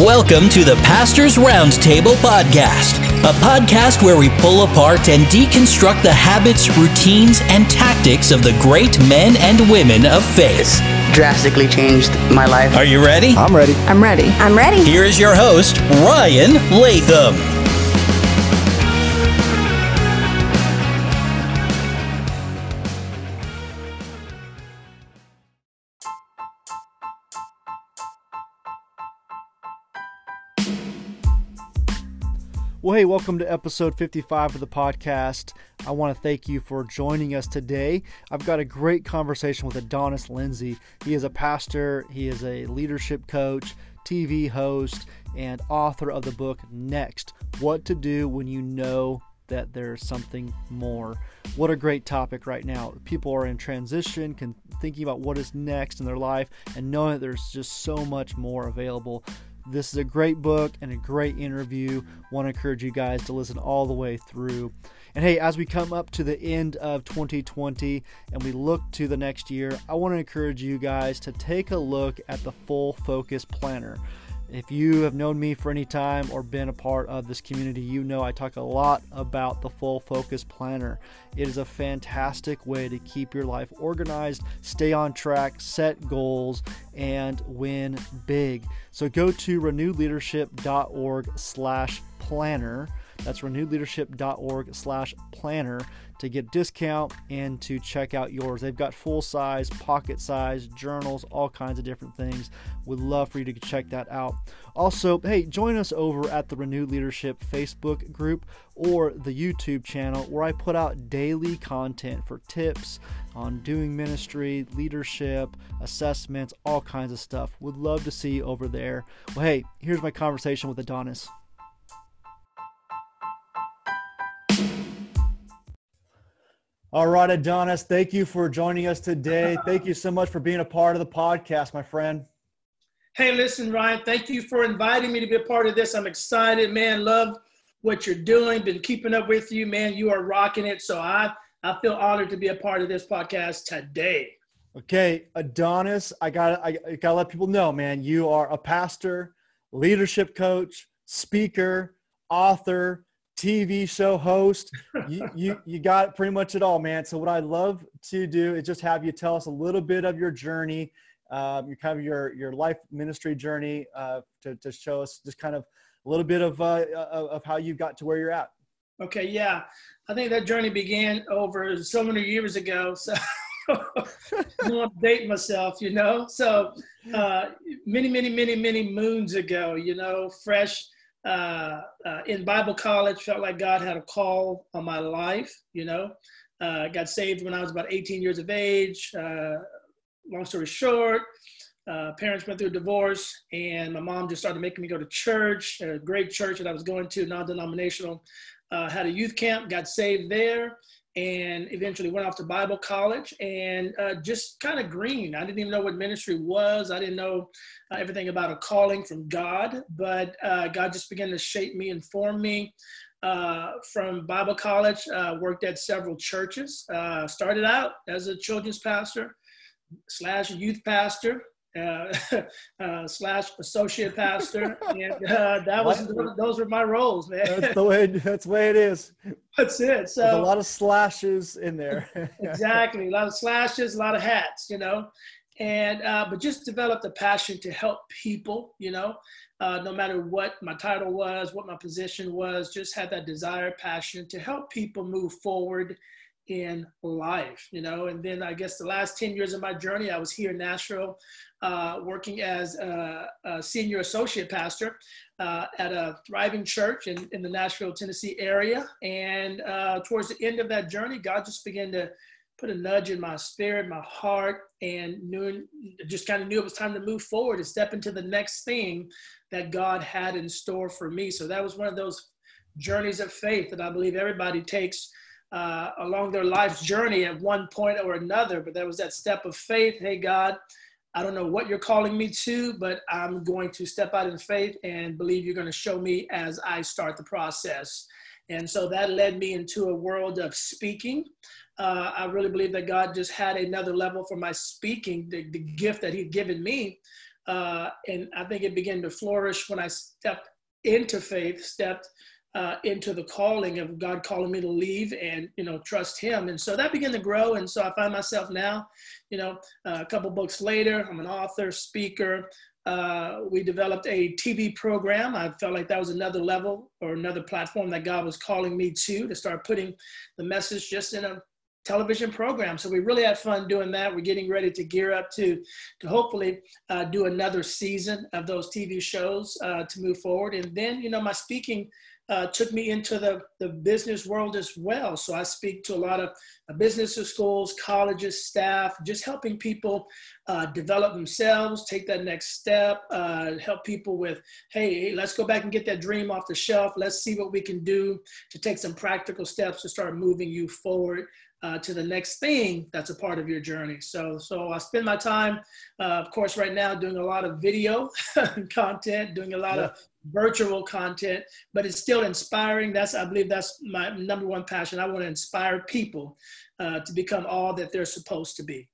Welcome to the Pastor's Roundtable Podcast, a podcast where we pull apart and deconstruct the habits, routines, and tactics of the great men and women of faith. drastically changed my life. Are you ready? I'm ready. I'm ready. I'm ready. Here is your host, Ryan Latham. Well, hey, welcome to episode 55 of the podcast. I want to thank you for joining us today. I've got a great conversation with Adonis Lenzy. He is a pastor, he is a leadership coach, TV host, and author of the book Next What to Do When You Know That There's Something More. What a great topic right now. People are in transition, can, thinking about what is next in their life, and knowing that there's just so much more available. This is a great book and a great interview. Want to encourage you guys to listen all the way through. And hey, as we come up to the end of 2020 and we look to the next year, I want to encourage you guys to take a look at the Full Focus Planner. If you have known me for any time or been a part of this community, you know I talk a lot about the Full Focus Planner. It is a fantastic way to keep your life organized, stay on track, set goals, and win big. So go to renewedleadership.org slash planner. That's renewedleadership.org slash planner to get discount and to check out yours. They've got full size, pocket size, journals, all kinds of different things. Would love for you to check that out. Also, hey, join us over at the Renewed Leadership Facebook group or the YouTube channel where I put out daily content for tips on doing ministry, leadership, assessments, all kinds of stuff. Would love to see you over there. Well, hey, here's my conversation with Adonis. All right, Adonis, thank you for joining us today. Thank you so much for being a part of the podcast, my friend. Hey, listen, Ryan, thank you for inviting me to be a part of this. I'm excited, man. Love what you're doing. Been keeping up with you, man. You are rocking it. So I, I feel honored to be a part of this podcast today. Okay, Adonis, I got I, I got to let people know, man, you are a pastor, leadership coach, speaker, author, TV show host. You, you, you got pretty much it all, man. So what I'd love to do is just have you tell us a little bit of your journey, um, your kind of your, your life ministry journey uh, to, to show us just kind of a little bit of, uh, of how you got to where you're at. Okay, yeah. I think that journey began over so many years ago. So I want to date myself, you know. So uh, many, many, many, many moons ago, you know, fresh uh, uh, in Bible college, felt like God had a call on my life. You know, uh, got saved when I was about 18 years of age. Uh, long story short, uh, parents went through a divorce, and my mom just started making me go to church, a great church that I was going to, non-denominational. Uh, had a youth camp, got saved there, and eventually went off to Bible college and uh, just kind of green. I didn't even know what ministry was. I didn't know uh, everything about a calling from God, but uh, God just began to shape me and form me. Uh, from Bible college, uh, worked at several churches. Uh, started out as a children's pastor slash youth pastor. Uh, uh, slash associate pastor, and uh, that was those were my roles, man. That's the way. That's the way it is. That's it. So There's a lot of slashes in there. exactly, a lot of slashes, a lot of hats, you know, and uh, but just developed a passion to help people, you know, uh, no matter what my title was, what my position was, just had that desire, passion to help people move forward in life, you know. And then I guess the last 10 years of my journey, I was here in Nashville uh, working as a, a, senior associate pastor uh, at a thriving church in, in the Nashville, Tennessee area. And uh, towards the end of that journey, God just began to put a nudge in my spirit, my heart, and knew, just kind of knew it was time to move forward and step into the next thing that God had in store for me. So that was one of those journeys of faith that I believe everybody takes uh, along their life's journey at one point or another. But there was that step of faith. Hey, God, I don't know what you're calling me to, but I'm going to step out in faith and believe you're going to show me as I start the process. And so that led me into a world of speaking. Uh, I really believe that God just had another level for my speaking, the, the gift that He'd given me Uh, and I think it began to flourish when I stepped into faith, stepped uh, into the calling of God calling me to leave and you know trust Him, and so that began to grow. And so I find myself now, you know, uh, a couple books later, I'm an author, speaker. Uh, we developed a TV program. I felt like that was another level or another platform that God was calling me to to start putting the message just in a television program. So we really had fun doing that. We're getting ready to gear up to to hopefully uh, do another season of those TV shows uh, to move forward. And then you know my speaking uh, took me into the, the business world as well. So I speak to a lot of uh, business schools, colleges, staff, just helping people uh, develop themselves, take that next step, uh, help people with, hey, let's go back and get that dream off the shelf. Let's see what we can do to take some practical steps to start moving you forward. Uh, to the next thing that's a part of your journey. So, so I spend my time, uh, of course, right now doing a lot of video content, doing a lot yeah. of virtual content, but it's still inspiring. That's, I believe that's my number one passion. I want to inspire people uh, to become all that they're supposed to be.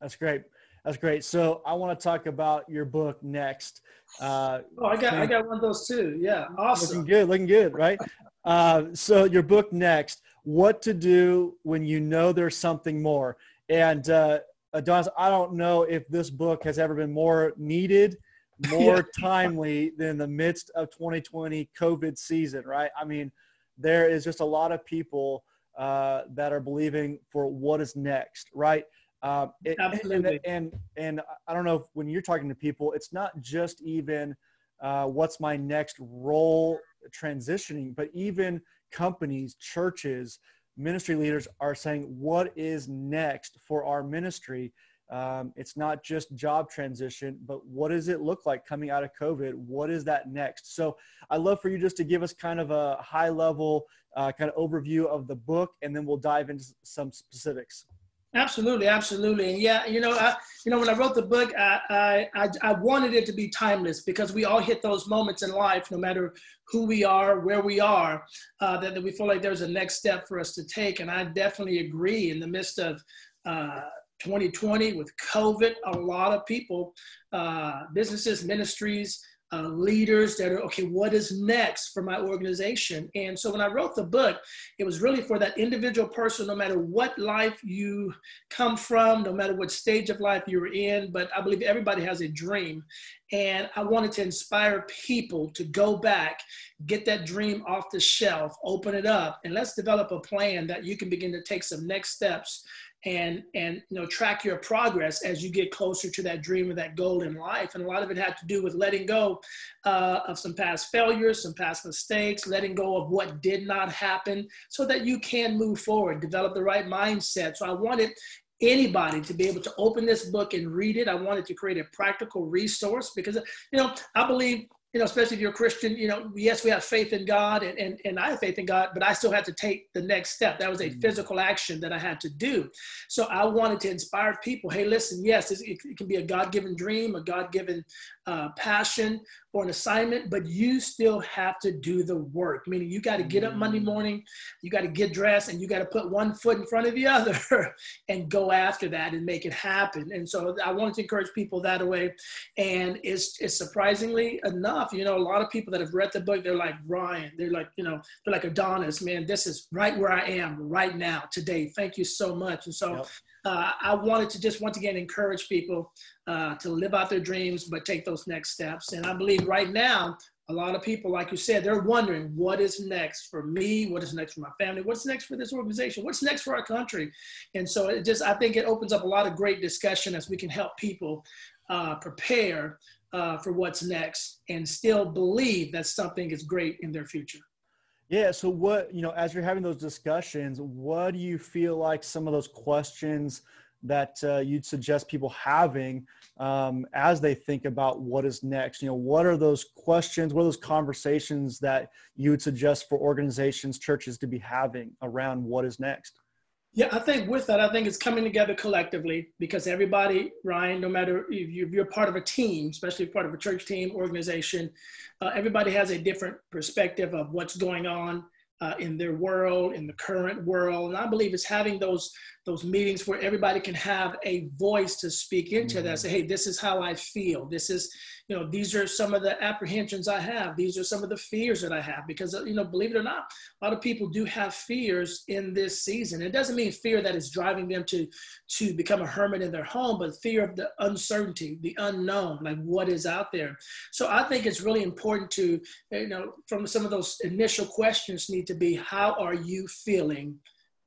That's great. That's great. So I want to talk about your book next. Uh, oh, I got, I got one of those too. Yeah. Awesome. Looking good. Looking good. Right. uh, so your book next, what to do when you know there's something more. And, uh, Adonis, I don't know if this book has ever been more needed more timely than the midst of 2020 COVID season, right? I mean, there is just a lot of people uh, that are believing for what is next, right? Um, it, Absolutely. And, and, and I don't know if when you're talking to people, it's not just even uh, what's my next role transitioning, but even companies, churches, ministry leaders are saying, what is next for our ministry? Um, it's not just job transition, but what does it look like coming out of COVID? What is that next? So I'd love for you just to give us kind of a high level uh, kind of overview of the book, and then we'll dive into some specifics. Absolutely, absolutely, and yeah, you know, I, you know, when I wrote the book, I, I, I wanted it to be timeless because we all hit those moments in life, no matter who we are, where we are, uh, that, that we feel like there's a next step for us to take, and I definitely agree. In the midst of uh, 2020 with COVID, a lot of people, uh, businesses, ministries, uh, leaders that are, okay, what is next for my organization? And so when I wrote the book, it was really for that individual person, no matter what life you come from, no matter what stage of life you're in. But I believe everybody has a dream. And I wanted to inspire people to go back, get that dream off the shelf, open it up, and let's develop a plan that you can begin to take some next steps and and you know track your progress as you get closer to that dream or that goal in life. And a lot of it had to do with letting go uh, of some past failures some past mistakes letting go of what did not happen so that you can move forward develop the right mindset. So i wanted anybody to be able to open this book and read it. I wanted to create a practical resource because you know i believe you know, especially if you're a Christian, you know, yes, we have faith in God and, and, and I have faith in God, but I still had to take the next step. That was a mm-hmm. physical action that I had to do. So I wanted to inspire people. Hey, listen, yes, it, it can be a God given dream, a God given uh, passion or an assignment, but you still have to do the work. Meaning you got to get up Monday mm. morning, you got to get dressed, and you got to put one foot in front of the other and go after that and make it happen. And so I wanted to encourage people that way. And it's, it's surprisingly enough, you know, a lot of people that have read the book, they're like, Ryan, they're like, you know, they're like Adonis, man, this is right where I am right now today. Thank you so much. And so yep uh, I wanted to just once again encourage people uh, to live out their dreams, but take those next steps. And I believe right now, a lot of people, like you said, they're wondering what is next for me, what is next for my family, what's next for this organization, what's next for our country. And so it just, I think it opens up a lot of great discussion as we can help people uh, prepare uh, for what's next and still believe that something is great in their future. Yeah. So, what, you know, as you're having those discussions, what do you feel like some of those questions that uh, you'd suggest people having um, as they think about what is next? You know, what are those questions, what are those conversations that you would suggest for organizations, churches to be having around what is next? Yeah, I think with that, I think it's coming together collectively because everybody, Ryan, no matter if you're part of a team, especially part of a church team, organization, uh, everybody has a different perspective of what's going on uh, in their world, in the current world. And I believe it's having those those meetings where everybody can have a voice to speak into mm-hmm. that. Say, hey, this is how I feel. This is, you know, these are some of the apprehensions I have. These are some of the fears that I have because, you know, believe it or not, a lot of people do have fears in this season. It doesn't mean fear that is driving them to to become a hermit in their home, but fear of the uncertainty, the unknown, like what is out there. So I think it's really important to, you know, from some of those initial questions need to be, how are you feeling?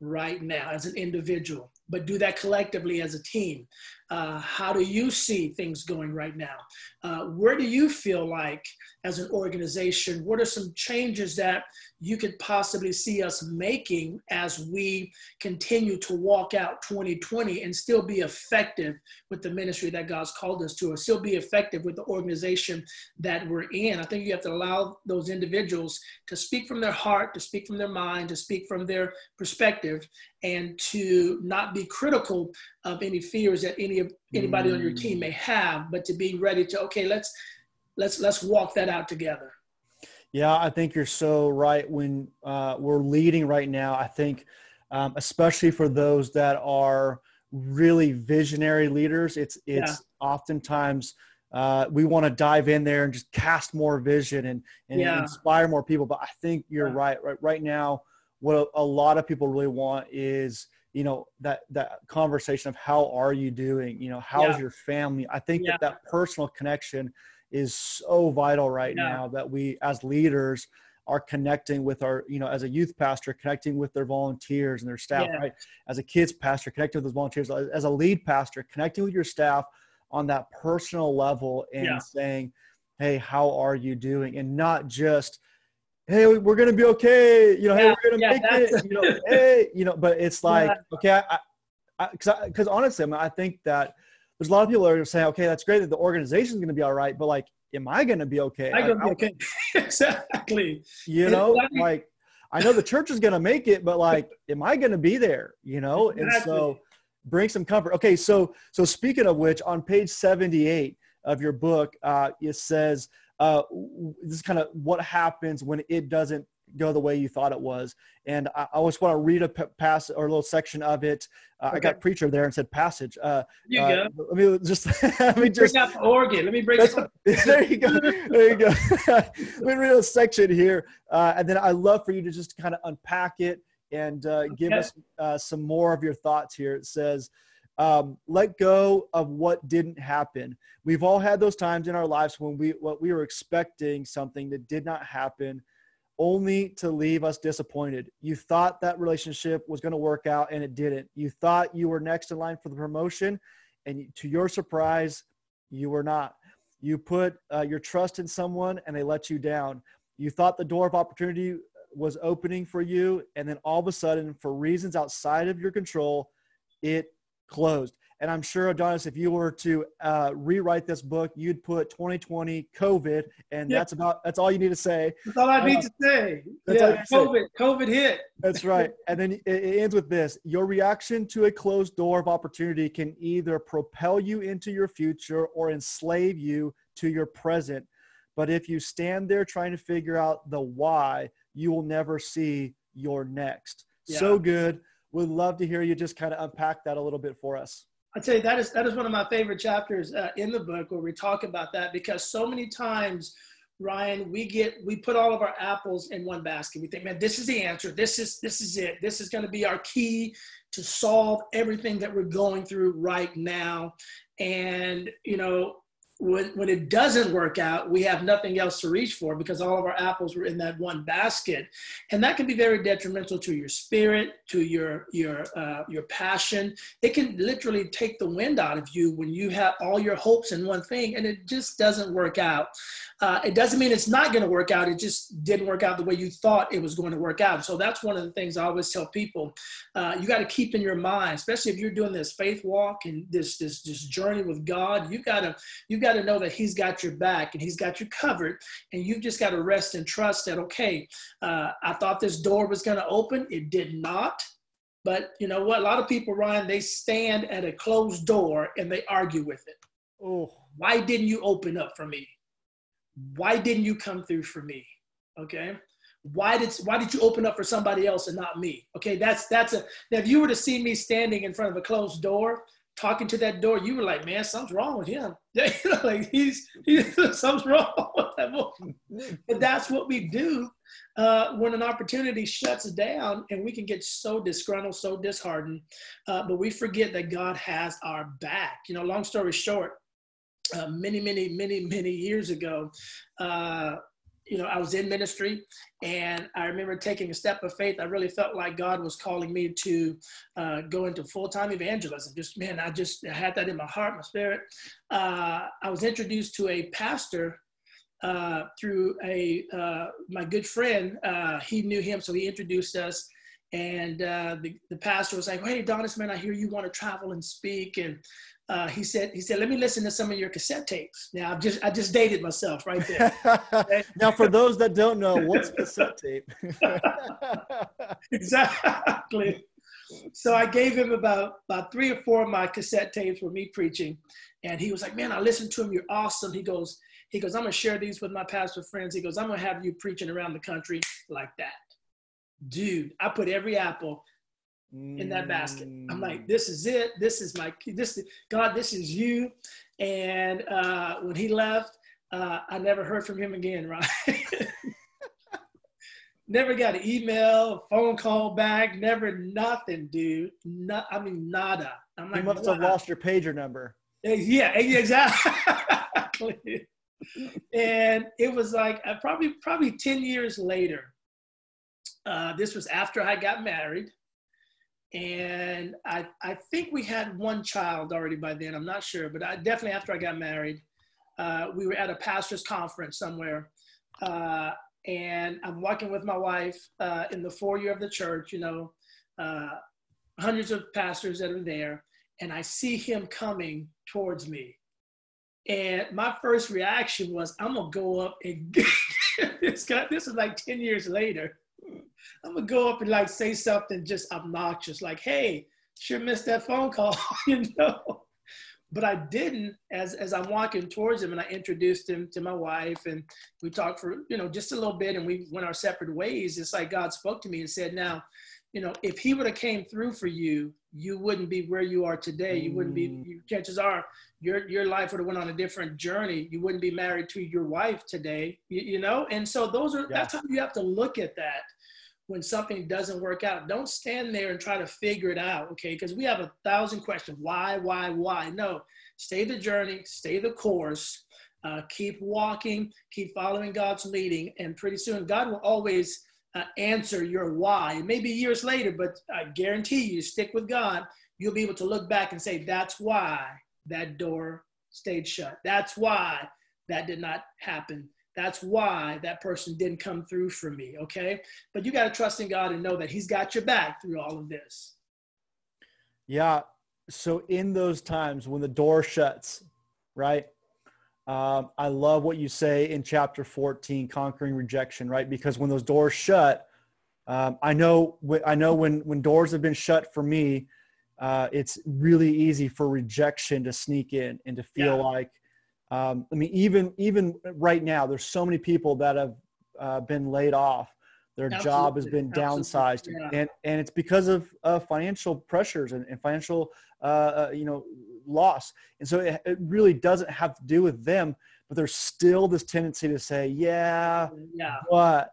Right now as an individual, but do that collectively as a team. Uh, how do you see things going right now? Uh, where do you feel like, as an organization, what are some changes that you could possibly see us making as we continue to walk out 2020 and still be effective with the ministry that God's called us to, or still be effective with the organization that we're in? I think you have to allow those individuals to speak from their heart, to speak from their mind, to speak from their perspective, and to not be critical of any fears that any of anybody mm. on your team may mm. have, but to be ready to okay, let's let's let's walk that out together. Yeah, I think you're so right. When uh, we're leading right now, I think, um, especially for those that are really visionary leaders, it's it's yeah. oftentimes uh, we want to dive in there and just cast more vision and and yeah. inspire more people. But I think you're yeah. right. Right right now, what a lot of people really want is you know that that conversation of how are you doing? You know how's yeah. your family? I think yeah. that that personal connection is so vital right yeah. now that we as leaders are connecting with our you know as a youth pastor connecting with their volunteers and their staff right? As a kids pastor connecting with those volunteers. As a lead pastor connecting with your staff on that personal level and saying hey how are you doing? And not just hey, we're gonna be okay. You know, yeah, hey, we're gonna yeah, make it. You know, hey, you know, but it's like, yeah. okay, I, because because honestly, I, mean, I think that there's a lot of people are saying, okay, that's great that the organization's gonna be all right, but like, am I gonna be okay? I gonna be okay. exactly. You know, like I know the church is gonna make it, but like, am I gonna be there? You know, exactly. and so bring some comfort. Okay, so so speaking of which, on page 78 of your book, uh, it says uh, this is kind of what happens when it doesn't go the way you thought it was. And I, I just want to read a pass or a little section of it. Uh, okay. I got preacher there and said passage. Uh, you uh, go. Let me just let me just bring the organ. Let me bring. there you go. There you go. let me read a section here, uh, and then I love for you to just kind of unpack it and uh, give us uh, some more of your thoughts here. It says um, let go of what didn't happen. We've all had those times in our lives when we what we were expecting something that did not happen, only to leave us disappointed. You thought that relationship was going to work out and it didn't. You thought you were next in line for the promotion, and to your surprise, you were not. You put uh, your trust in someone and they let you down. You thought the door of opportunity was opening for you, and then all of a sudden, for reasons outside of your control, it closed. And I'm sure, Adonis, if you were to uh, rewrite this book, you'd put 2020 COVID, and that's about that's all you need to say. That's all I need uh, to say. Yeah, COVID, say. COVID hit. That's right. and then it, it ends with this: your reaction to a closed door of opportunity can either propel you into your future or enslave you to your present. But if you stand there trying to figure out the why, you will never see your next. Yeah. So good. Would love to hear you just kind of unpack that a little bit for us. I tell you that is that is one of my favorite chapters uh, in the book where we talk about that because so many times, Ryan, we get we put all of our apples in one basket. We think, man, this is the answer. This is this is it. This is going to be our key to solve everything that we're going through right now. And you know, when, when it doesn't work out, we have nothing else to reach for because all of our apples were in that one basket, and that can be very detrimental to your spirit, to your your uh, your passion. It can literally take the wind out of you when you have all your hopes in one thing and it just doesn't work out. Uh, it doesn't mean it's not going to work out. It just didn't work out the way you thought it was going to work out. So that's one of the things I always tell people. Uh, you got to keep in your mind, especially if you're doing this faith walk and this this this journey with God. You got to you got to know that He's got your back and He's got you covered, and you've just got to rest and trust that okay, uh, I thought this door was going to open, it did not. But you know what? A lot of people, Ryan, they stand at a closed door and they argue with it. Oh, why didn't you open up for me? Why didn't you come through for me? Okay. why did why did you open up for somebody else and not me? Okay, that's that's a now if you were to see me standing in front of a closed door talking to that door, you were like, man, something's wrong with him. like he's, he's something's wrong with that boy. But that's what we do uh, when an opportunity shuts down and we can get so disgruntled, so disheartened. Uh, but we forget that God has our back. You know, long story short, uh, many, many, many, many years ago, uh, you know, I was in ministry and I remember taking a step of faith. I really felt like God was calling me to uh, go into full time evangelism. Just, man, I just I had that in my heart, my spirit. Uh, I was introduced to a pastor uh, through a uh, my good friend. Uh, he knew him, so he introduced us. And uh, the, the pastor was like, "Hey, Donis, man, I hear you want to travel and speak." And uh, he said, he said, let me listen to some of your cassette tapes. Now I've just, I just dated myself right there. now, for those that don't know, what's a cassette tape? exactly. So I gave him about, about three or four of my cassette tapes with me preaching. And he was like, man, I listened to him. You're awesome. He goes, he goes, I'm going to share these with my pastor friends. He goes, I'm going to have you preaching around the country like that. Dude, I put every apple in that basket. I'm like, mm. this is it. This is my this God. This is you. And uh, when he left, uh, I never heard from him again. Right. never got an email, phone call back. Never nothing, dude. Not, I mean, nada. I'm like, you must have lost your pager number. Yeah, exactly. and it was like uh, probably probably 10 years later. Uh, this was after I got married and I, I think we had one child already by then. I'm not sure, but I, definitely after I got married, uh, we were at a pastor's conference somewhere, uh, and I'm walking with my wife uh, in the foyer of the church. You know, uh, hundreds of pastors that are there, and I see him coming towards me, and my first reaction was, "I'm gonna go up and this guy." This is like ten years later I'm gonna go up and like say something just obnoxious, like, "Hey, sure missed that phone call," you know. But I didn't. As as I'm walking towards him, and I introduced him to my wife, and we talked for you know just a little bit, and we went our separate ways. It's like God spoke to me and said, "Now, you know, if He would have came through for you, you wouldn't be where you are today. You wouldn't be. Mm. You, chances are, your your life would have went on a different journey. You wouldn't be married to your wife today. You, you know, and so those are yeah. that's how you have to look at that when something doesn't work out. Don't stand there and try to figure it out, okay? Because we have a thousand questions. Why, why, why? No, stay the journey, stay the course, uh, keep walking, keep following God's leading, and pretty soon God will always uh, answer your why. It may be years later, but I guarantee you, stick with God, you'll be able to look back and say, that's why that door stayed shut. That's why that did not happen. That's why that person didn't come through for me, okay? But you got to trust in God and know that He's got your back through all of this. Yeah. So, in those times when the door shuts, right? Um, I love what you say in chapter 14, conquering rejection, right? Because when those doors shut, um, I know I know when when doors have been shut for me, uh, it's really easy for rejection to sneak in and to feel yeah. like um, I mean, even even right now, there's so many people that have uh, been laid off. Their Absolutely. job has been downsized, yeah. and and it's because of uh, financial pressures and, and financial uh, uh, you know loss. And so it, it, really doesn't have to do with them, but there's still this tendency to say, yeah, yeah, what,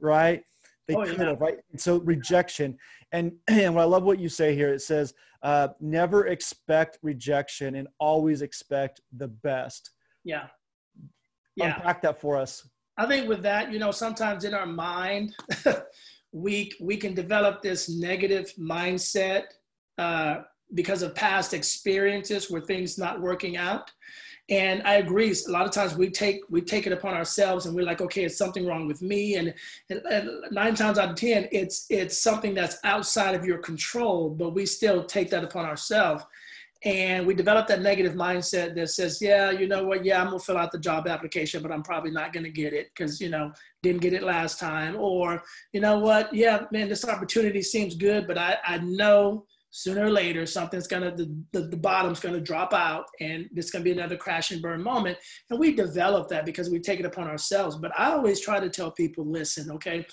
right? They oh, could yeah. have, right? And so rejection. And, and what I love what you say here, it says, uh, never expect rejection and always expect the best. Yeah. Yeah. Unpack that for us. I think with that, you know, sometimes in our mind, we we can develop this negative mindset uh, because of past experiences where things not working out. And I agree. A lot of times we take we take it upon ourselves, and we're like, okay, it's something wrong with me. And, and, and nine times out of ten, it's it's something that's outside of your control. But we still take that upon ourselves, and we develop that negative mindset that says, yeah, you know what? Yeah, I'm gonna fill out the job application, but I'm probably not gonna get it because you know didn't get it last time. Or you know what? Yeah, man, this opportunity seems good, but I I know sooner or later something's gonna the, the, the bottom's gonna drop out and it's gonna be another crash and burn moment. And we develop that because we take it upon ourselves. But i always try to tell people listen okay?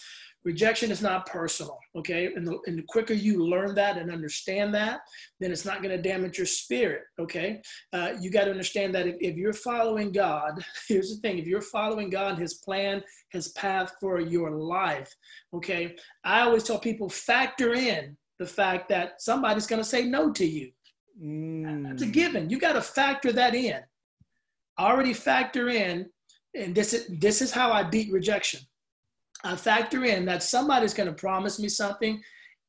Rejection is not personal okay? And the, and the quicker you learn that and understand that then it's not going to damage your spirit okay? Uh, you got to understand that if, if you're following god here's the thing if you're following god his plan his path for your life okay? I always tell people factor in the fact that somebody's going to say no to you mm. that's a given you got to factor that in already factor in and this is this is how i beat rejection I factor in that somebody's going to promise me something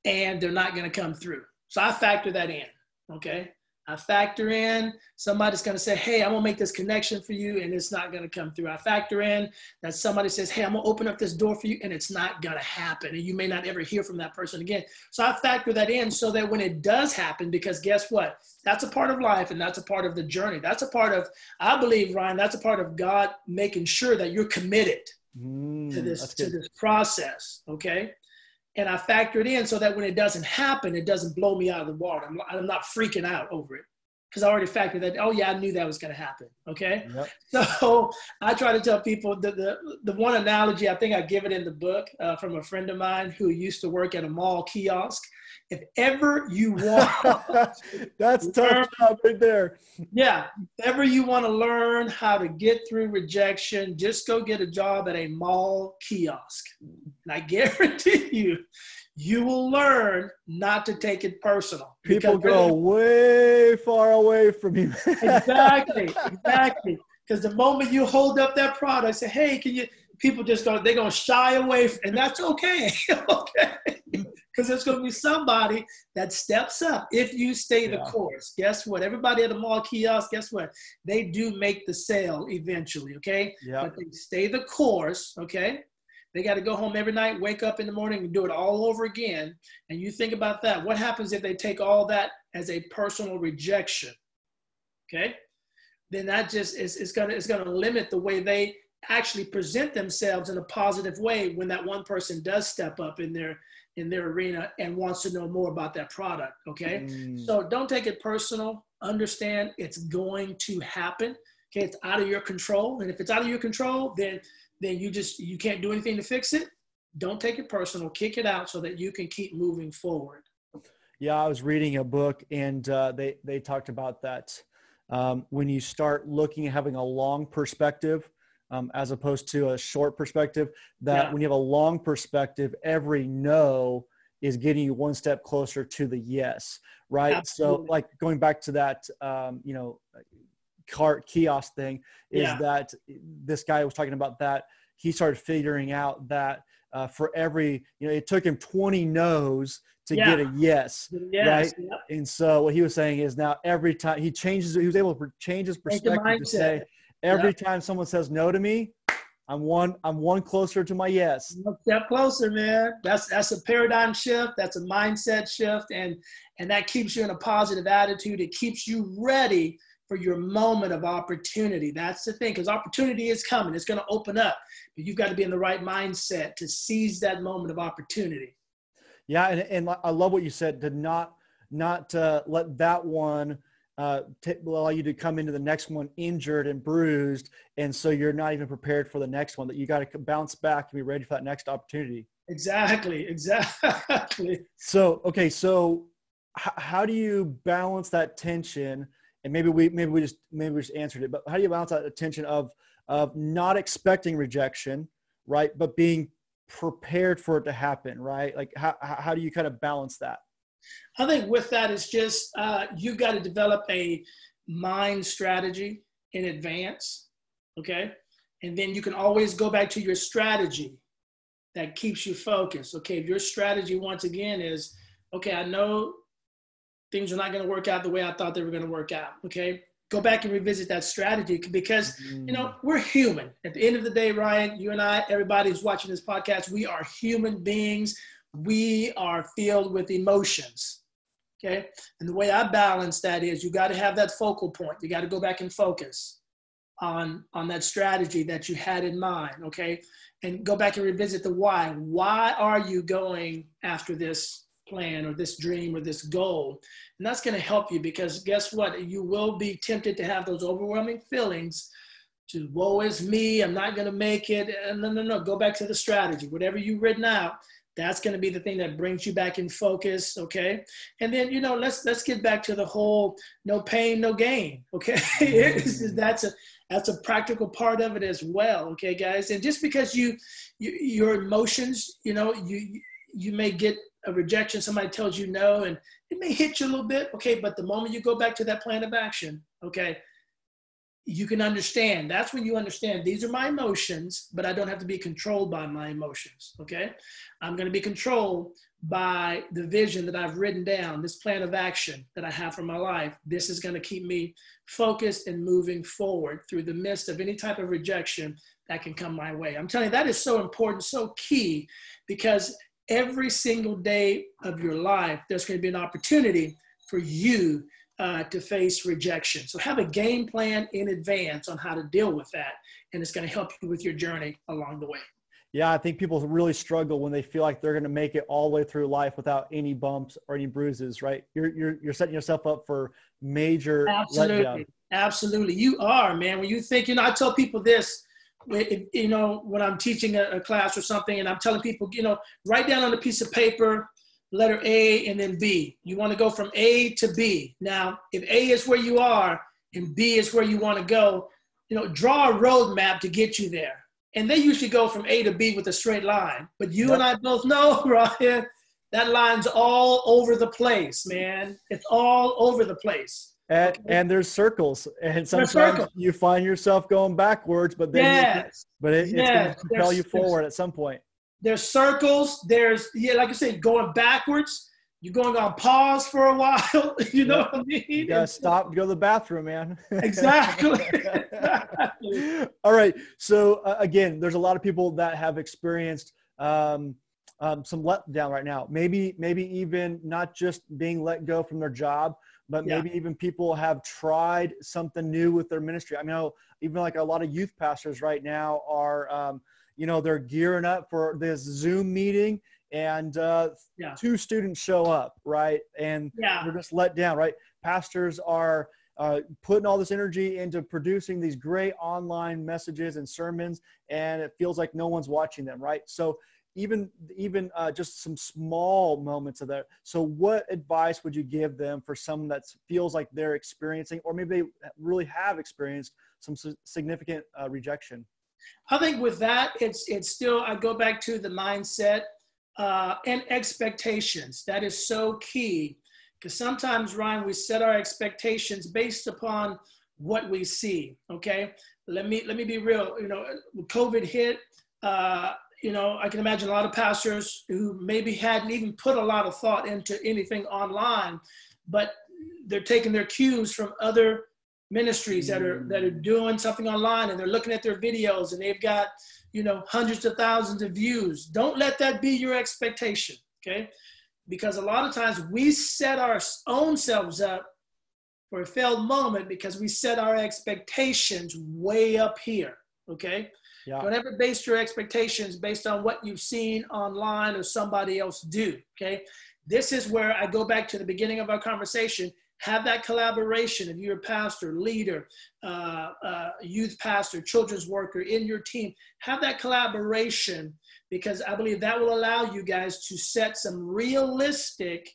and they're not going to come through. So I factor that in. Okay. I factor in somebody's going to say, Hey, I'm going to make this connection for you, and it's not going to come through. I factor in that somebody says, Hey, I'm going to open up this door for you, and it's not going to happen. And you may not ever hear from that person again. So I factor that in so that when it does happen, because guess what? That's a part of life and that's a part of the journey. That's a part of, I believe, Ryan, that's a part of God making sure that you're committed mm, to this to this process. Okay. And I factor it in so that when it doesn't happen, it doesn't blow me out of the water. I'm, I'm not freaking out over it because I already factored that. Oh yeah, I knew that was going to happen. Okay, yep. so I try to tell people the, the the one analogy I think I give it in the book uh, from a friend of mine who used to work at a mall kiosk, if ever you want that's tough job right there yeah if ever you want to learn how to get through rejection just go get a job at a mall kiosk and i guarantee you you will learn not to take it personal people go way far away from you exactly exactly because the moment you hold up that product say hey can you people just go they're going to shy away from, and that's okay okay because there's going to be somebody that steps up if you stay the yeah. course. Guess what? Everybody at the mall kiosk, guess what? They do make the sale eventually, okay? Yeah. But they stay the course, okay? They got to go home every night, wake up in the morning, and do it all over again. And you think about that. What happens if they take all that as a personal rejection? Okay? Then that just is, is gonna it's gonna limit the way they actually present themselves in a positive way when that one person does step up in their in their arena and wants to know more about that product. Okay. Mm. So don't take it personal. Understand it's going to happen. Okay. It's out of your control. And if it's out of your control, then then you just you can't do anything to fix it. Don't take it personal. Kick it out so that you can keep moving forward. Yeah, I was reading a book and uh, they they talked about that. Um, when you start looking at having a long perspective, um, as opposed to a short perspective. That yeah. when you have a long perspective, every no is getting you one step closer to the yes, right? Absolutely. So, like going back to that, um, you know, cart kiosk thing, is yeah. that this guy was talking about that. He started figuring out that uh, for every, you know, it took him 20 no's to yeah. get a yes, yes right? Yep. And so what he was saying is now every time he changes, he was able to change his perspective to say, Every time someone says no to me, I'm one I'm one closer to my yes. One step closer, man. That's that's a paradigm shift. That's a mindset shift, and and that keeps you in a positive attitude. It keeps you ready for your moment of opportunity. That's the thing, because opportunity is coming. It's going to open up, but you've got to be in the right mindset to seize that moment of opportunity. Yeah, and, and I love what you said. To not not uh, let that one uh, t- allow you to come into the next one injured and bruised, and so you're not even prepared for the next one. That you got to bounce back and be ready for that next opportunity. Exactly. Exactly. So okay, so h- how do you balance that tension? And maybe we maybe we just maybe we just answered it, but how do you balance that attention of of not expecting rejection, right, but being prepared for it to happen, right? Like how how do you kind of balance that? I think with that is just uh, you got to develop a mind strategy in advance, okay? And then you can always go back to your strategy that keeps you focused. Okay, if your strategy once again is, okay, I know things are not going to work out the way I thought they were going to work out. Okay, go back and revisit that strategy because mm-hmm. you know we're human. At the end of the day, Ryan, you and I, everybody who's watching this podcast, we are human beings we are filled with emotions. Okay. And the way I balance that is you got to have that focal point. You got to go back and focus on, on that strategy that you had in mind. Okay. And go back and revisit the why. Why are you going after this plan or this dream or this goal. And that's going to help you because guess what? You will be tempted to have those overwhelming feelings to woe is me, I'm not going to make it. And no, no, no, go back to the strategy. Whatever you've written out, that's going to be the thing that brings you back in focus okay and then you know let's let's get back to the whole no pain no gain okay that's a that's a practical part of it as well okay guys and just because you, you your emotions you know you you may get a rejection somebody tells you no and it may hit you a little bit okay but the moment you go back to that plan of action okay you can understand. That's when you understand these are my emotions but i don't have to be controlled by my emotions okay? I'm to be controlled by the vision that i've written down this plan of action that i have for my life. This is to keep me focused and moving forward through the midst of any type of rejection that can come my way. I'm telling you that is so important so key because every single day of your life there's going to be an opportunity for you uh, to face rejection. So have a game plan in advance on how to deal with that, and it's going to help you with your journey along the way. Yeah, I think people really struggle when they feel like they're going to make it all the way through life without any bumps or any bruises, right? You're you're you're setting yourself up for major Absolutely. letdown. Absolutely. You are, man. When you think, you know, I tell people this, if, you know, when I'm teaching a, a class or something and I'm telling people, you know, write down on a piece of paper letter A and then B. You want to go from A to B. Now, if A is where you are and B is where you want to go, you know, draw a roadmap to get you there. And they usually go from A to B with a straight line. But you yep. and I both know, Ryan, that line's all over the place, man. It's all over the place. And, okay. and there's circles, and sometimes you find yourself going backwards, but then yes. but it, yes. it's going to propel there's, you forward at some point there's circles. There's yeah, like I said, going backwards. You're going on pause for a while. you know what I mean? You gotta stop, go to the bathroom, man. exactly. All right. So uh, again, there's a lot of people that have experienced um, um, some letdown right now. Maybe, maybe even not just being let go from their job, but yeah. maybe even people have tried something new with their ministry. I know even like a lot of youth pastors right now are. Um, you know they're gearing up for this zoom meeting and uh, yeah. two students show up right and yeah. they're just let down right pastors are uh, putting all this energy into producing these great online messages and sermons and it feels like no one's watching them right so even even uh, just some small moments of that so what advice would you give them for someone that feels like they're experiencing or maybe they really have experienced some significant uh, rejection I think with that, it's it's still I go back to the mindset uh, and expectations. That is so key because sometimes Ryan, we set our expectations based upon what we see. Okay, let me let me be real. You know, COVID hit. Uh, you know, I can imagine a lot of pastors who maybe hadn't even put a lot of thought into anything online, but they're taking their cues from other ministries that are that are mm. doing something online and they're looking at their videos and they've got you know hundreds of thousands of views. Don't let that be your expectation okay? Because a lot of times we set our own selves up for a failed moment because we set our expectations way up here okay yeah. don't ever base your expectations based on what you've seen online or somebody else do okay? This is where i go back to the beginning of our conversation. Have that collaboration if you're a pastor leader uh, uh, youth pastor children's worker in your team. Have that collaboration because i believe that will allow you guys to set some realistic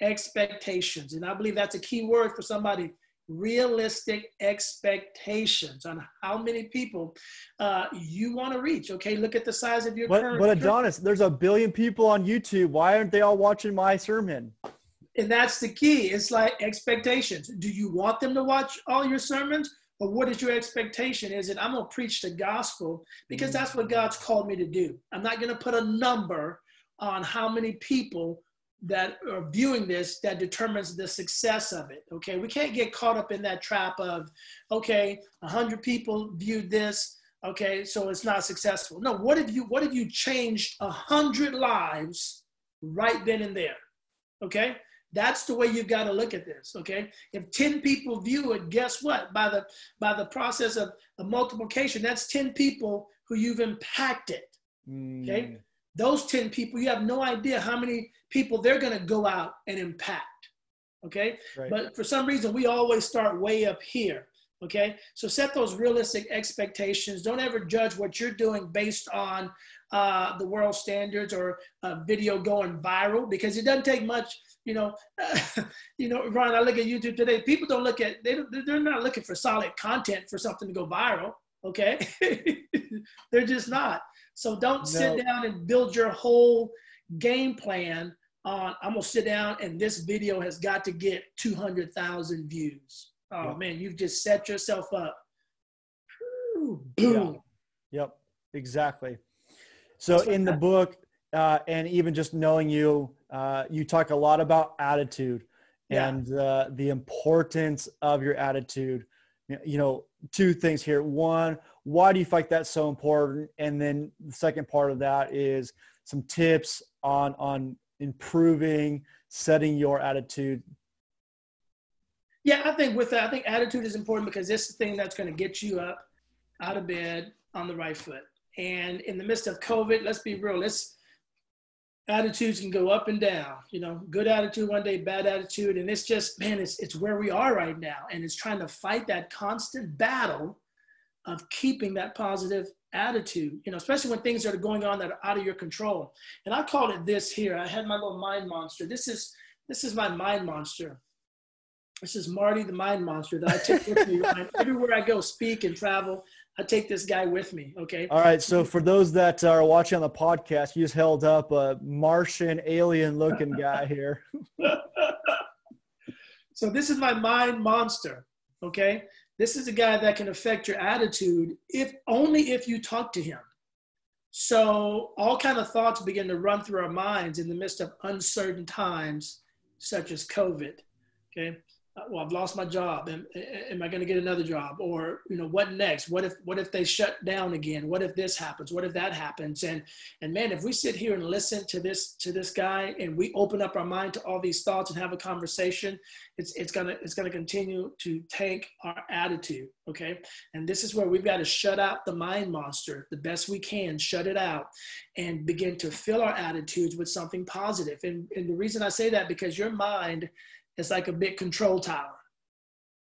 expectations. And i believe that's a key word for somebody realistic expectations on how many people uh, you want to reach. Okay, look at the size of your. But, current, but Adonis, there's a billion people on YouTube. Why aren't they all watching my sermon? And that's the key. It's like expectations. Do you want them to watch all your sermons? Or what is your expectation? Is it I'm gonna preach the gospel because that's what God's called me to do. I'm not gonna put a number on how many people that are viewing this that determines the success of it. Okay, we can't get caught up in that trap of, okay, hundred people viewed this, okay, so it's not successful. No, what if you what if you changed a hundred lives right then and there? Okay, that's the way you've got to look at this, okay? If 10 people view it, guess what? By the by the process of, of multiplication, that's 10 people who you've impacted. Okay? Mm. Those 10 people, you have no idea how many people they're going to go out and impact. Okay. Right. But for some reason, we always start way up here. Okay. So set those realistic expectations. Don't ever judge what you're doing based on uh, the world standards or a video going viral because it doesn't take much. You know, uh, you know, Ron. I look at YouTube today. People don't look at they. They're not looking for solid content for something to go viral. Okay, they're just not. So don't no. sit down and build your whole game plan on. I'm gonna sit down and this video has got to get 200,000 views. Oh yep. man, you've just set yourself up. Boom. Yeah. Yep, exactly. So in the book, uh, and even just knowing you, uh, you talk a lot about attitude yeah. and uh, the importance of your attitude. You know, two things here. One, why do you think that's so important? And then the second part of that is some tips on on improving, setting your attitude. Yeah, I think with that, I think attitude is important because this is the thing that's going to get you up out of bed on the right foot. And in the midst of COVID, let's be real, let's attitudes can go up and down, you know, good attitude one day, bad attitude. And it's just, man, it's, it's where we are right now. And it's trying to fight that constant battle of keeping that positive attitude, you know, especially when things are going on that are out of your control. And I called it this here. I had my little mind monster. This is, this is my mind monster. This is Marty the mind monster that I take with me everywhere I go, speak and travel. I take this guy with me. Okay. All right. So for those that are watching on the podcast, you just held up a Martian alien looking guy here. so this is my mind monster. Okay. This is a guy that can affect your attitude if only if you talk to him. So all kind of thoughts begin to run through our minds in the midst of uncertain times, such as COVID. Okay Uh, well, I've lost my job. Am, am I going to get another job? Or, you know, what next? What if, what if they shut down again? What if this happens? What if that happens? And, and man, if we sit here and listen to this, to this guy and we open up our mind to all these thoughts and have a conversation, it's, it's going to, it's going to continue to tank our attitude. Okay. And this is where we've got to shut out the mind monster the best we can, shut it out and begin to fill our attitudes with something positive. And, and the reason I say that, because your mind it's like a big control tower.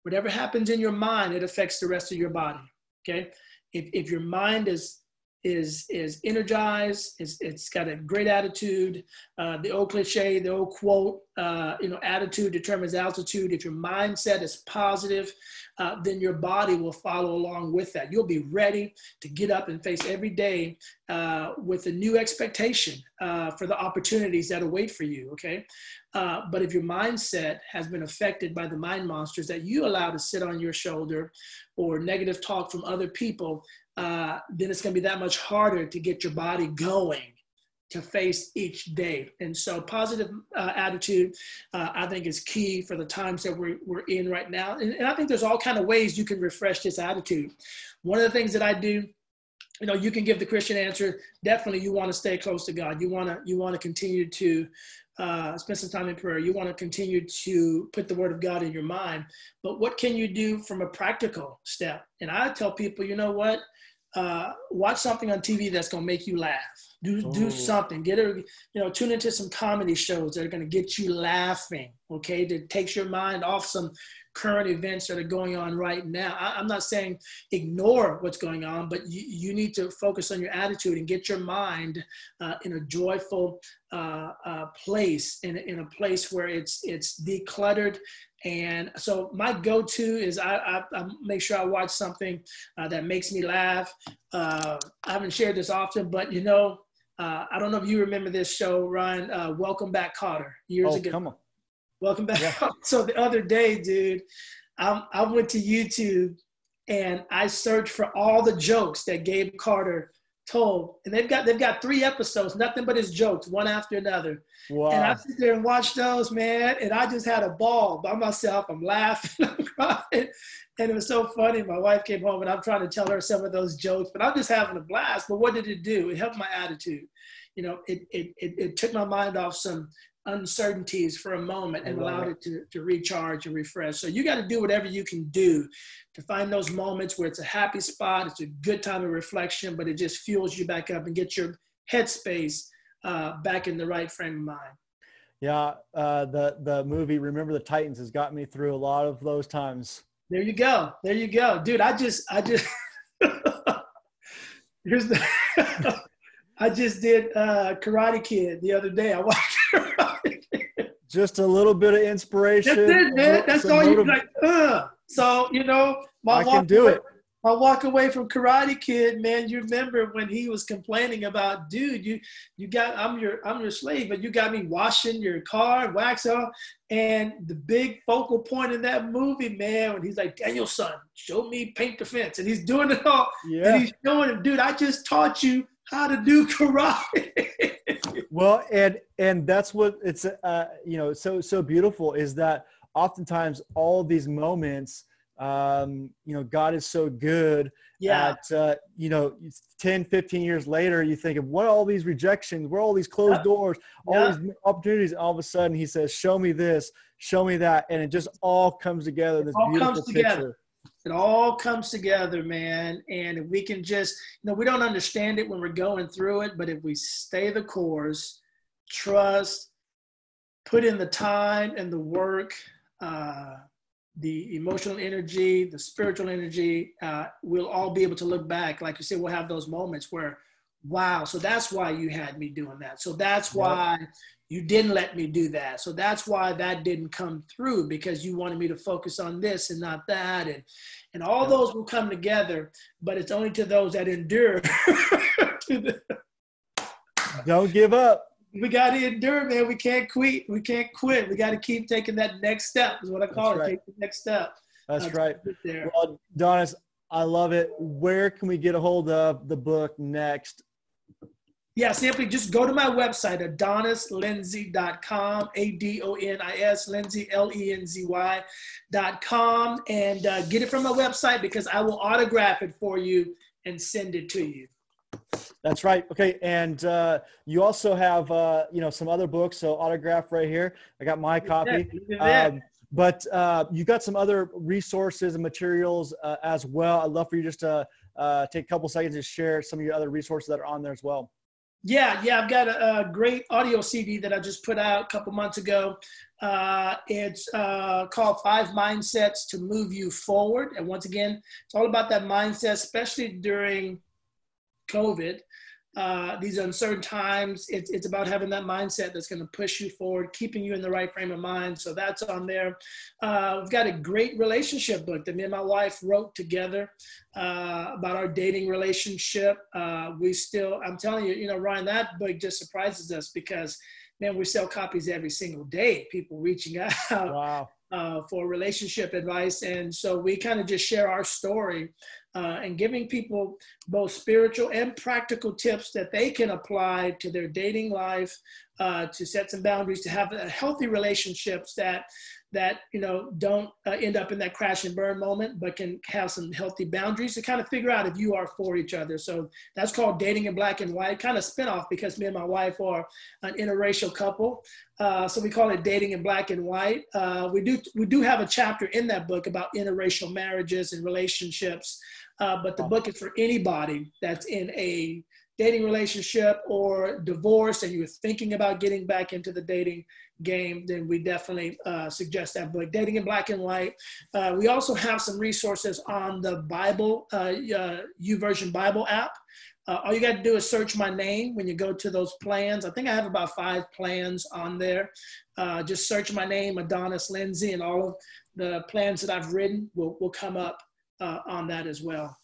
Whatever happens in your mind, it affects the rest of your body. Okay. If, if your mind is is is energized. It's, got a great attitude. Uh, the old cliche, the old quote, uh, you know, attitude determines altitude. If your mindset is positive, uh, then your body will follow along with that. You'll be ready to get up and face every day uh, with a new expectation uh, for the opportunities that await for you. Okay, uh, but if your mindset has been affected by the mind monsters that you allow to sit on your shoulder, or negative talk from other people, uh, then it's going to be that much harder to get your body going to face each day. And so, positive uh, attitude, uh, I think, is key for the times that we're, we're in right now. And, and I think there's all kind of ways you can refresh this attitude. One of the things that I do you know you can give the christian answer definitely you want to stay close to god you want to you want to continue to uh, spend some time in prayer you want to continue to put the word of god in your mind but what can you do from a practical step and i tell people you know what uh, watch something on TV that's gonna make you laugh. Do do something. Get a you know tune into some comedy shows that are gonna get you laughing. Okay, that takes your mind off some current events that are going on right now. I, am not saying ignore what's going on, but you, you need to focus on your attitude and get your mind uh, in a joyful uh, uh, place, in, in a place where it's it's decluttered and so my go-to is I, I, I, make sure I watch something uh, that makes me laugh. Uh, I haven't shared this often, but you know, uh, I don't know if you remember this show, Ryan. Uh, Welcome Back, Kotter, years oh, ago. Come on. Welcome back. Yeah. so the other day, dude, I, I went to YouTube and I searched for all the jokes that Gabe Kotter told, and they've got they've got three episodes, nothing but his jokes, one after another. Wow. And I sit there and watch those, man, and I just had a ball by myself. I'm laughing, I'm crying, and it was so funny. My wife came home, and I'm trying to tell her some of those jokes, but I'm just having a blast. But what did it do? It helped my attitude. You know, it it it, it took my mind off some uncertainties for a moment and allowed it to, to recharge and refresh. So you got to do whatever you can do to find those moments where it's a happy spot, it's a good time of reflection, but it just fuels you back up and get your headspace uh, back in the right frame of mind. Yeah, uh, the the movie Remember the Titans has got me through a lot of those times. There you go. There you go, dude. I just I just here's the I just did uh, Karate Kid the other day. I watched. Just a little bit of inspiration. That's it, man. That's all you like. Uh. So you know, my I can do it. I walk away from Karate Kid, man. You remember when he was complaining about, dude, you you got I'm your I'm your slave, but you got me washing your car, wax off. And the big focal point in that movie, man, when he's like, Daniel-san, show me paint the fence. And he's doing it all. Yeah. And he's showing him, dude, I just taught you how to do karate. well, and and that's what it's uh, you know, so so beautiful is that oftentimes all these moments um, you know, God is so good yeah. at, uh, you know, 10, 15 years later, you think of what all these rejections, where all these closed yep. doors, all yep. these opportunities. And all of a sudden he says, show me this, show me that. And it just all comes together. This all beautiful comes together. Picture. It all comes together, man. And if we can just, you know, we don't understand it when we're going through it, but if we stay the course, trust, put in the time and the work, uh, the emotional energy, the spiritual energy, uh, we'll all be able to look back. Like you said, we'll have those moments where, wow, so that's why you had me doing that. So that's why you didn't let me do that. So that's why that didn't come through because you wanted me to focus on this and not that. And, and all those will come together, but it's only to those that endure. Don't give up we got to endure, man. We can't quit. We can't quit. We got to keep taking that next step. Is what I call That's it. Right. Take the next step. That's uh, right. Well, Donis, I love it. Where can we get a hold of the book next? Yeah, simply just go to my website, adonislenzy.com, A-D-O-N-I-S, Lenzy, L-E-N-Z-Y dot com, and uh, get it from my website because I will autograph it for you and send it to you. That's right. Okay, and uh, you also have uh, you know some other books. So autograph right here. I got my copy. Um, but uh, you got some other resources and materials uh, as well. I'd love for you just to uh, take a couple seconds to share some of your other resources that are on there as well. Yeah, yeah, I've got a, a great audio CD that I just put out a couple months ago. Uh, it's uh, called Five Mindsets to Move You Forward. And once again, it's all about that mindset, especially during COVID, uh, these uncertain times, it's, it's about having that mindset that's going to push you forward, keeping you in the right frame of mind. So that's on there. Uh, we've got a great relationship book that me and my wife wrote together uh, about our dating relationship. Uh, we still, I'm telling you, you know, Ryan, that book just surprises us because, man, we sell copies every single day. People reaching out. Wow. Uh, for relationship advice. And so we kind of just share our story uh, and giving people both spiritual and practical tips that they can apply to their dating life uh, to set some boundaries to have healthy relationships that that you know don't uh, end up in that crash and burn moment but can have some healthy boundaries to kind of figure out if you are for each other. So that's called dating in black and white kind of spinoff because me and my wife are an interracial couple. Uh, so we call it dating in black and white. Uh, we do we do have a chapter in that book about interracial marriages and relationships uh, but the book is for anybody that's in a dating relationship or divorce and you're thinking about getting back into the dating game, then we definitely uh, suggest that book, Dating in Black and White. Uh, we also have some resources on the Bible, uh, YouVersion Bible app. Uh, all you got to do is search my name when you go to those plans. I think I have about five plans on there. Uh, just search my name, Adonis Lenzy, and all of the plans that I've written will, will come up uh, on that as well.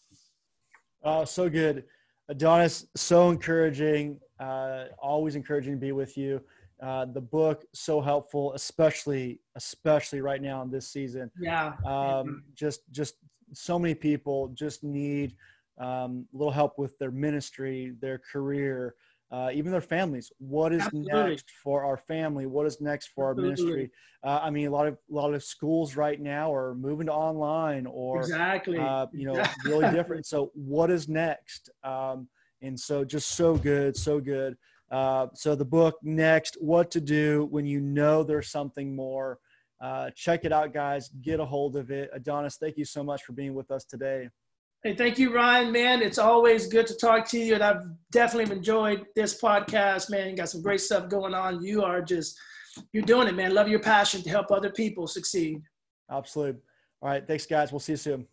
Oh, so good. Adonis, so encouraging, uh, always encouraging to be with you. Uh, the book so helpful, especially especially right now in this season. Yeah. Um, just just so many people just need um, a little help with their ministry, their career, uh, even their families. What is Absolutely. next for our family? What is next for our Absolutely. ministry? Uh, I mean, a lot of a lot of schools right now are moving to online or exactly, uh, you know, really different. So, what is next? Um, and so, just so good, so good. Uh, so, the book next, what to do when you know there's something more. Uh, check it out, guys. Get a hold of it. Adonis, thank you so much for being with us today. Hey, thank you, Ryan. Man, it's always good to talk to you, and I've definitely enjoyed this podcast. Man, you got some great stuff going on. You are just you're doing it, man. Love your passion to help other people succeed. Absolutely. All right, thanks, guys. We'll see you soon.